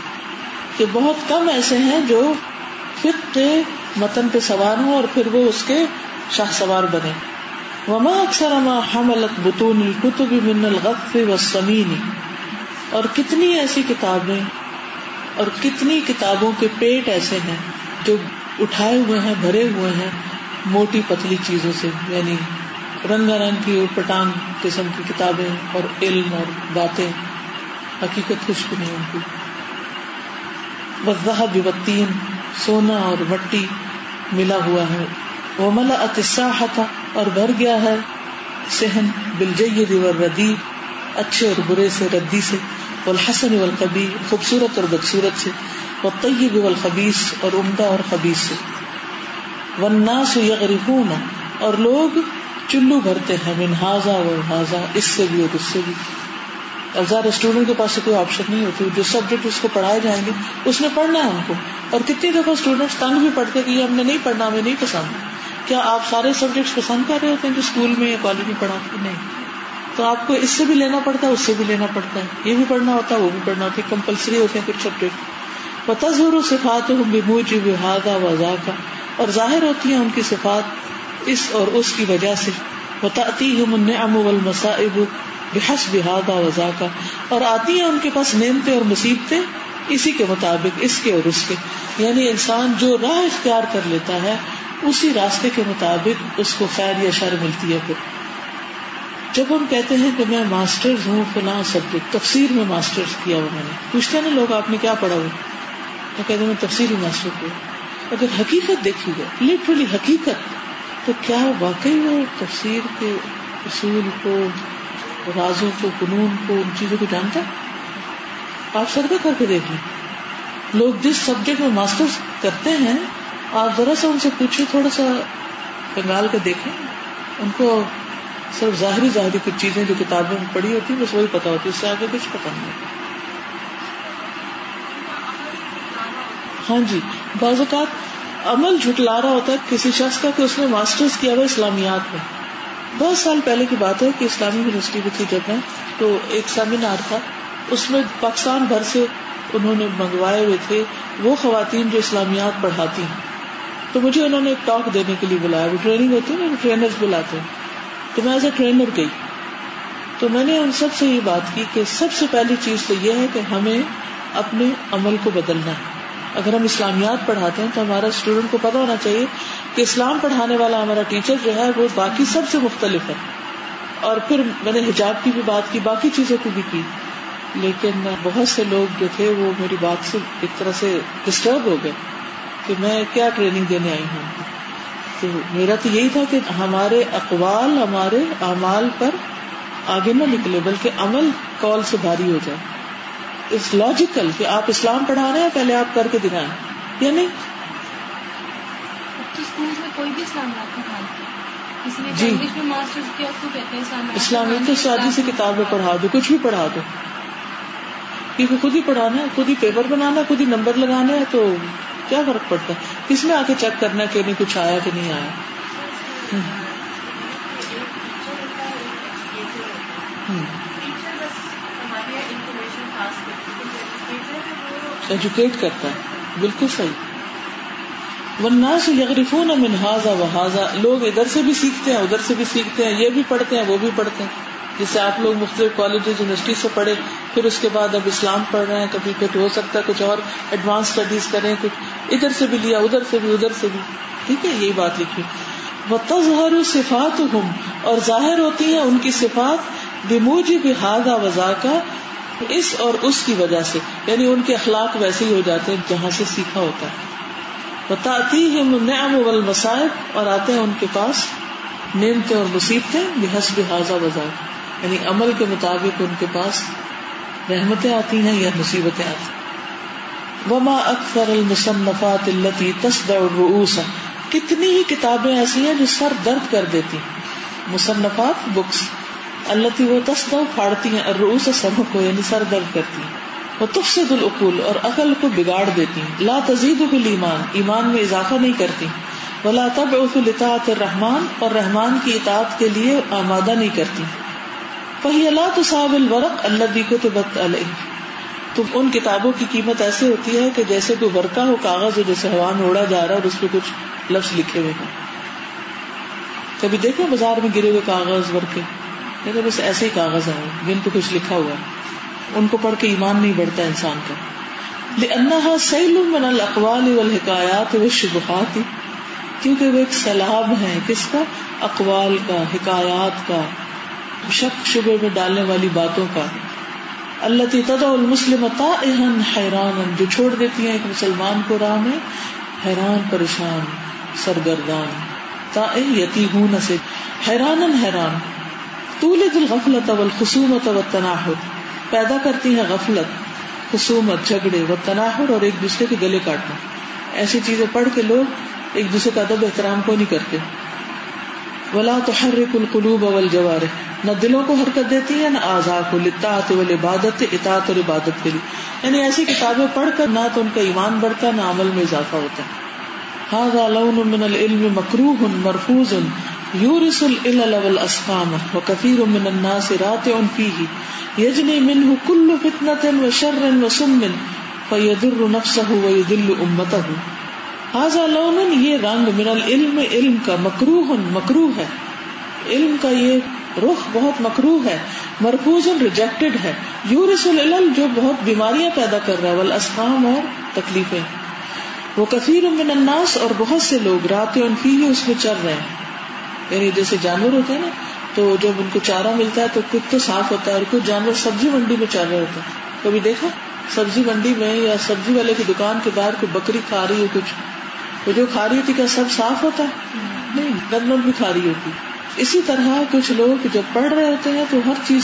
کہ بہت کم ایسے ہیں جو فک متن پہ سوار ہوں اور پھر وہ اس کے شاہ سوار بنے۔ وما اکثر اما حملت بتون الکتب من الغف والسمین اور کتنی ایسی کتابیں اور کتنی کتابوں کے پیٹ ایسے ہیں جو اٹھائے ہوئے ہیں، بھرے ہوئے ہیں، موٹی پتلی چیزوں سے یعنی رنگا رنگ کی اور پٹان قسم کی کتابیں اور علم اور باتیں۔ حقیقت کچھ بھی نہیں ان کی وضاح بتین سونا اور مٹی۔ ملا ہوا ہے۔ وہ ملا اتساہ تھا اور بھر گیا ہے۔ سہن بلجید ردی اچھے اور برے سے، ردی سے۔ والحسن والقبی خوبصورت اور بدصورت سے۔ والطیب والخبیث، اور عمدہ اور خبیث سے۔ والناس یغرفون، اور لوگ چلو بھرتے ہیں۔ من و ہاضا اس سے بھی اور اس سے بھی۔ اور زیادہ اسٹوڈنٹ کے پاس کوئی آپشن نہیں ہوتی. جو سبجیکٹ اس کو پڑھائے جائیں گے، اس نے پڑھنا ہے ہم کو. اور کتنی دفعہ اسٹوڈینٹس تنگ بھی پڑھتے کہ یہ ہم نے نہیں پڑھنا، ہمیں نہیں پسند. کیا آپ سارے سبجیکٹس پسند کر رہے ہوتے ہیں جو اسکول میں یا کالج میں پڑھاتے نہیں. تو آپ کو اس سے بھی لینا پڑتا ہے، اس سے بھی لینا پڑتا ہے. یہ بھی پڑھنا ہوتا ہے، وہ بھی پڑھنا ہوتا ہے. کمپلسری ہوتے ہیں کچھ سبجیکٹ وہ و صفات بموج بحادہ وضا کا اور ظاہر ہوتی ہیں ان کی صفات اس اور اس کی وجہ سے. وہ تعطی النعم والمصائب. بحسب هذا وضا کا اور آتی ہیں ان کے پاس نعمتیں اور مصیبتیں اسی کے مطابق، اس کے اور اس کے۔ یعنی انسان جو راہ اختیار کر لیتا ہے، اسی راستے کے مطابق اس کو خیر یا شر ملتی ہے پھر۔ جب ہم کہتے ہیں کہ میں ماسٹر ہوں، فلاں سبجیکٹ، تفسیر میں ماسٹر کیا ہوا میں نے۔ پوچھتے نا لوگ، آپ نے کیا پڑھا ہوا؟ میں کہتے ہیں میں تفسیر میں ماسٹر کیا اگر حقیقت دیکھی جائے لٹرلی حقیقت، تو کیا واقعی وہ تفسیر کے اصول کو رازوں کو، قانون کو، ان چیزوں کو جانتا؟ آپ سروے کر کے دیکھ لیں۔ لوگ جس سبجیکٹ میں ماسٹر کرتے ہیں، آپ ذرا سا ان سے پوچھے تھوڑا سا کنگال کے دیکھیں۔ ان کو صرف ظاہری ظاہری کچھ چیزیں جو کتابوں میں پڑھی ہوتی بس وہی پتا ہوتی اس سے آگے کچھ پتا نہیں ہوتا۔ ہاں جی بعض اوقات عمل جھٹلا رہا ہوتا ہے کسی شخص کا کہ اس نے ماسٹرز کیا ہوا اسلامیات میں۔ بہت سال پہلے کی بات ہے کہ اسلامی یونیورسٹی میں تھی جب میں، تو ایک سیمینار تھا، اس میں پاکستان بھر سے انہوں نے منگوائے ہوئے تھے وہ خواتین جو اسلامیات پڑھاتی ہیں۔ تو مجھے انہوں نے ایک ٹاک دینے کے لیے بلایا، وہ ٹریننگ ہوتی ہے نا ٹرینر بلاتے ہیں۔ تو میں ایز اے ٹرینر گئی۔ تو میں نے ان سب سے یہ بات کی کہ سب سے پہلی چیز تو یہ ہے کہ ہمیں اپنے عمل کو بدلنا ہے۔ اگر ہم اسلامیات پڑھاتے ہیں تو ہمارا اسٹوڈینٹ کو پتا ہونا چاہیے کہ اسلام پڑھانے والا ہمارا ٹیچر جو ہے وہ باقی سب سے مختلف ہے۔ اور پھر میں نے حجاب کی بھی بات کی، باقی چیزوں کی بھی کی۔ لیکن بہت سے لوگ جو تھے وہ میری بات سے ایک طرح سے ڈسٹرب ہو گئے کہ میں کیا ٹریننگ دینے آئی ہوں۔ تو میرا تو یہی تھا کہ ہمارے اقوال ہمارے اعمال پر آگے نہ نکلے، بلکہ عمل کال سے بھاری ہو جائے۔ اٹس لاجیکل کہ آپ اسلام پڑھا رہے ہیں، پہلے آپ کر کے دکھائیں۔ یا نہیں؟ کوئی بھی اسلام جی۔ اسلامیہ تو شادی سے کتابیں پڑھا دو کچھ بھی پڑھا دو۔ کیونکہ خود ہی پڑھانا ہے خود ہی پیپر بنانا ہے خود ہی نمبر لگانا ہے تو کیا فرق پڑتا ہے؟ کس میں آ کے چیک کرنا کہ نہیں کچھ آیا کہ نہیں آیا؟ ایجوکیٹ کرتا ہے۔ بالکل صحیح۔ ورنہ یغرفون من ہاضا و ہاضا لوگ ادھر سے بھی سیکھتے ہیں، ادھر سے بھی سیکھتے ہیں، یہ بھی پڑھتے ہیں، وہ بھی پڑھتے ہیں۔ جسے آپ لوگ مختلف کالج یونیورسٹی سے پڑھے، پھر اس کے بعد اب اسلام پڑھ رہے ہیں، کبھی پھر ہو سکتا ہے، کچھ اور ایڈوانس اسٹڈیز کریں، کچھ ادھر سے بھی لیا، ادھر سے بھی، ادھر سے بھی۔ ٹھیک ہے، یہی بات لکھی۔ تظہر صفات ہوں اور ظاہر ہوتی ہیں ان کی صفات بموج بھی وزا کا اس اور اس کی وجہ سے۔ یعنی ان کے اخلاق ویسے ہی ہو جاتے ہیں، جہاں سے سیکھا ہوتا ہے۔ نعم والمصائب اور آتے ہیں ان کے پاس نعمتیں اور مصیبتیں بحسب حاضہ وزا یعنی عمل کے مطابق ان کے پاس رحمتیں آتی ہیں یا مصیبتیں آتی وما اکثر المصنفات التي تصدع الرؤوس. کتنی ہی کتابیں ایسی ہیں جو سر درد کر دیتی مصنفات بکس اللہ وہ تصدع پھاڑتی ہیں، الرؤوس سروں کو یعنی سر درد کرتی ہیں. وہ تفصد العقول، اور عقل کو بگاڑ دیتی لا تزید ایمان ایمان میں اضافہ نہیں کرتی۔ ولا تب اطاعت الرحمان اور رحمان کی اطاعت کے لیے آمادہ نہیں کرتی۔ وہی اللہ تصاب الورق، اللہ بھی کو علیہ۔ تو ان کتابوں کی قیمت ایسے ہوتی ہے کہ جیسے کوئی ورقہ ہو، کاغذ ہو، جیسے ہوا میں اڑا جا رہا ہے اور اس پہ کچھ لفظ لکھے ہوئے ہیں۔ کبھی دیکھو بازار میں گرے ہوئے کاغذ ورقے؟ لیکن بس ایسے ہی کاغذ ہیں جن پہ کچھ لکھا ہوا ہے۔ ان کو پڑھ کے ایمان نہیں بڑھتا انسان کا۔ انہا سیل من الاقوال والحکایات والشبہات کیونکہ وہ ایک سلاب ہے کس کا؟ اقوال کا، حکایات کا، شک شبے میں ڈالنے والی باتوں کا۔ اللہ تدا المسلم حیران جو چھوڑ دیتی ہیں ایک مسلمان کو راہ میں، حیران، پریشان، سرگردان۔ تا یتی ہوں سے حیران حیران۔ طول دل غفلت والخصومت والتناحر۔ پیدا کرتی ہیں غفلت، خصومت، جھگڑے و تناہر اور ایک دوسرے کے گلے کاٹنا۔ ایسی چیزیں پڑھ کے لوگ ایک دوسرے کا ادب احترام کو نہیں کرتے۔ ولا تو ہر القلوب اول جوار نہ دلوں کو حرکت دیتی ہے، نہ آزاد کو لطاعت و عبادت اطاعت اور عبادت کے لیے۔ یعنی ایسی کتابیں پڑھ کر نہ تو ان کا ایمان بڑھتا، نہ عمل میں اضافہ ہوتا۔ ہے ہاں من العلم مکروح مرفوظ یورس الاسقام و کثیر من الناس راتع فيه. يجني منه كل فتنة وشر وسم فیدر نفسه ویدل امته هذا لون، یہ رنگ من العلم، علم کا مکروہ مکروہ ہے. علم کا یہ رخ بہت مکروہ ہے مرکوز ریجیکٹڈ ہے. یورس العلم جو بہت بیماریاں پیدا کر رہا ہے والاسقام اور تکلیفیں. وہ کثیر من الناس اور بہت سے لوگ رات انفی ہی اس میں چل رہے ہیں۔ یعنی جیسے جانور ہوتے ہیں نا، تو جب ان کو چارہ ملتا ہے تو کچھ تو صاف ہوتا ہے اور کچھ جانور سبزی منڈی میں چل رہے ہوتے ہیں۔ کبھی دیکھا؟ سبزی منڈی میں یا سبزی والے کی دکان کے باہر کوئی بکری کھا رہی ہے کچھ۔ وہ جو کھا رہی ہوتی کیا سب صاف ہوتا ہے؟ نہیں گند بھی کھا رہی ہوتی۔ اسی طرح کچھ لوگ جب پڑھ رہے ہوتے ہیں تو ہر چیز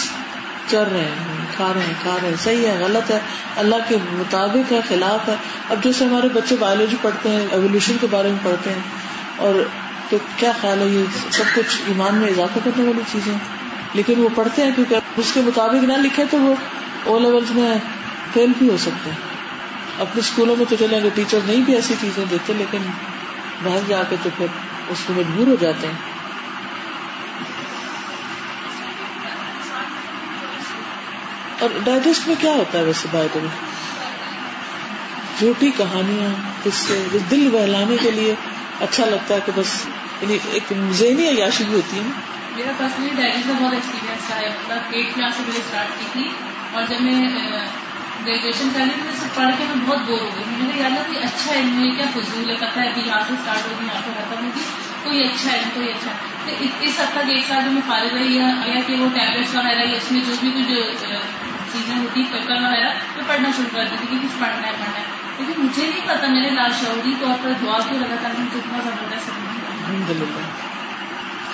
چل رہے ہیں، کھا رہے ہیں، کھا رہے ہیں۔ صحیح ہے، غلط ہے۔ اللہ کے مطابق ہے، خلاف ہے۔ اب جیسے ہمارے بچے بایولوجی پڑھتے ہیں ایولیوشن کے بارے میں پڑھتے ہیں، اور تو کیا خیال ہے، یہ سب کچھ ایمان میں اضافہ کرنے والی چیزیں۔ لیکن وہ پڑھتے ہیں، کیونکہ اس کے مطابق نہ لکھے تو وہ او لیول میں فیل بھی ہو سکتے ہیں۔ اپنے اسکولوں میں تو چلے اگر ٹیچر نہیں بھی ایسی چیزیں دیتے، لیکن باہر جا کے تو پھر اس کو مجبور ہو جاتے ہیں۔ اور ڈائجسٹ میں کیا ہوتا ہے ویسے بائبل میں جھوٹی کہانیاں اس سے دل بہلانے کے لیے اچھا لگتا ہے کہ بس یعنی ایک ذہنی عیاشی بھی ہوتی ہے میرا پرسنلی ڈائجسٹ کا بہت ایکسپیرینس رہا ہے۔ مطلب ایٹ کلاس سے میں نے اسٹارٹ کی تھی اور جب میں گریجویشن کر لی تو پڑھ کے میں بہت بور ہو گئی۔ میں نے یاد کہ اچھا علم ہے کیا فضول ہے، پتہ ہے، ابھی یہاں سے اسٹارٹ ہوگی، یہاں سے ختم ہوگی۔ کوئی اچھا علم، کوئی اچھا۔ تو اس حد تک ایک سال جو میں فارغ رہی ہے کہ وہ ٹیبلٹس وغیرہ یا اس میں جو بھی کچھ چیزیں ہوتی پیپر وغیرہ میں پڑھنا شروع کر دیتی کہ کچھ پڑھنا ہے پڑھنا ہے۔ لیکن مجھے نہیں پتا میرے لاشعوری طور پر دعا کیوں لگاتار مجھے اتنا زبردست الحمد للہ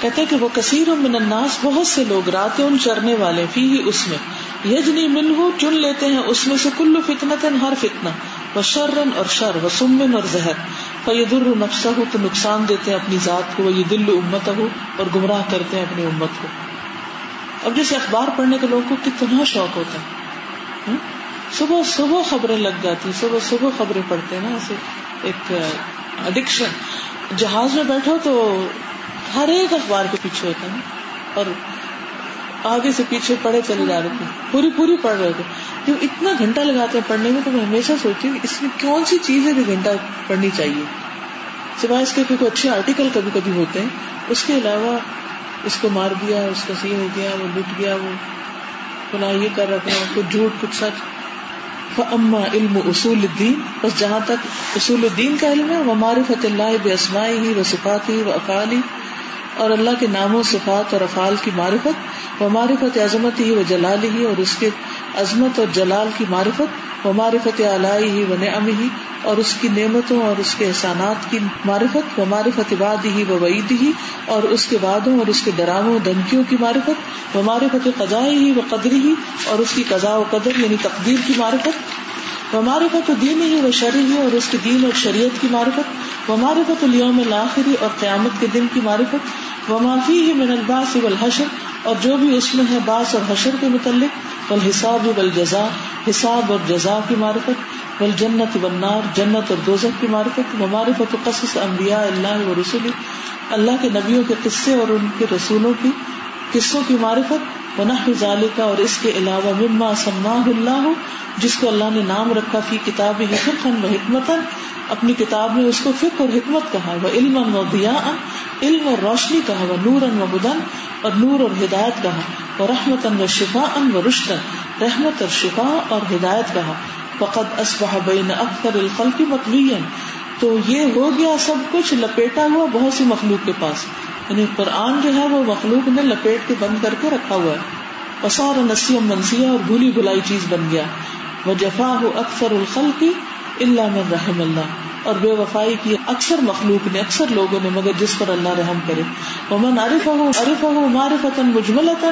کہتے کہ وہ کثیر من الناس، بہت سے لوگ رات ان چرنے والے فی ہی اس میں۔ یجنی من ہو چن لیتے ہیں اس میں سے کلو فتنت ہر فتنا وہ شرن اور شر و سمن اور زہر۔ فیدر نفسہ ہو تو نقصان دیتے ہیں اپنی ذات کو وہ یہ دل امت ہو اور گمراہ کرتے ہیں اپنی امت کو۔ اب جیسے اخبار پڑھنے کے لوگوں کو کتنا شوق ہوتا ہے ہاں؟ صبح صبح خبریں لگ جاتی صبح صبح خبریں پڑھتے ہیں نا، ایسے ایک اڈکشن جہاز میں بیٹھو تو ہر ایک اخبار کے پیچھے ہوتا ہے اور آگے سے پیچھے پڑھے چلے جا رہے تھے پوری پوری پڑھ رہے تھے جو اتنا گھنٹہ لگاتے ہیں پڑھنے میں تو میں ہمیشہ سوچتی ہوں اس میں کون سی چیز ہے گھنٹہ پڑھنی چاہیے۔ سوائے اس کے کوئی اچھے آرٹیکل کبھی کبھی ہوتے ہیں، اس کے علاوہ اس کو مار دیا، اس کا سین ہو گیا وہ لٹ گیا، وہ فلاں یہ کر رکھا کچھ جھوٹ، کچھ سچ۔ اما علم اصول الدین بس جہاں تک اصول الدین کا علم ہے وہ معرفت اللہ بے اسماعی ہی و صفاتی و افعالی اور اللہ کے ناموں، صفات اور افعال کی معرفت و معرفت عظمت ہی و جلال ہی اور اس کے عظمت اور جلال کی معرفت و معرفت علائی ہی و نعم ہی اور اس کی نعمتوں اور اس کے احسانات کی معرفت و معرفت باد ہی و وعید ہی اور اس کے وعدوں اور اس کے ڈراموں دھمکیوں کی معرفت و معرفت قضائی ہی و قدری ہی اور اس کی قضاء و قدر یعنی تقدیر کی معرفت و معرفت دین ہی و شرح ہی اور اس کے دین اور شریعت کی معرفت و معرفت اليوم الآخری اور قیامت کے دن کی معرفت و معافی ہی من الباس والحشر، اور جو بھی اس میں ہے باس اور حشر کے متعلق والحساب والجزا حساب اور جزا کی معرفت بل جنت بنار جنت اور دوزک کی معرفت و قصص انبیاء اللہ و رسول اللہ کے نبیوں کے قصے اور ان کے رسولوں کی قصوں کی معرفت و ذالکا اور اس کے علاوہ مما سماہ اللہ، جس کو اللہ نے نام رکھا فی کتاب حکم و حکمت اپنی کتاب میں اس کو فکر اور حکمت کہا وہ علم و دیا علم اور روشنی کہا وہ نور ان و بدن اور نور اور ہدایت کہا وہ رحمت ان و شفا ان و رشتن رحمت اور شفا اور ہدایت کہا فقط اسبح بین اکثر الخلق مطویا تو یہ ہو گیا سب کچھ، لپیٹا ہوا بہت سی مخلوق کے پاس۔ یعنی قرآن جو ہے، وہ مخلوق نے لپیٹ کے بند کر کے رکھا ہوا ہے۔ وسار نسی منسیا اور بھولی بھلائی چیز بن گیا۔ وہ جفا ہو اکثر الخلق اللہ من رحم اللہ۔ اور بے وفائی کی اکثر مخلوق نے اکثر لوگوں نے، مگر جس پر اللہ رحم کرے۔ وہ من عارف ہو عارف ہو معرفت مجملتا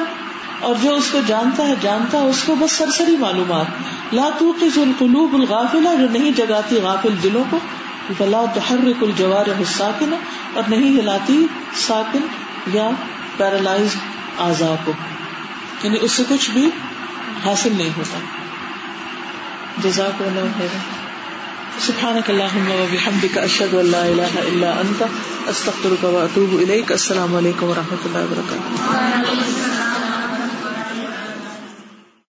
اور جو اس کو جانتا ہے جانتا ہے اس کو بس سرسری معلومات۔ لا توقظ القلوب الغافلہ جو نہیں جگاتی غافل دلوں کو۔ فلا تحرک الجوار الساکن اور نہیں ہلاتی ساکن یا پیرالائز اعضاء کو۔ یعنی اس سے کچھ بھی حاصل نہیں ہوتا۔ جزاک اللہ خیر سبحانك اللهم وبحمدك اشهد ان لا اله الا انت استغفرك واتوب اليك السلام علیکم و رحمۃ اللہ وبرکاتہ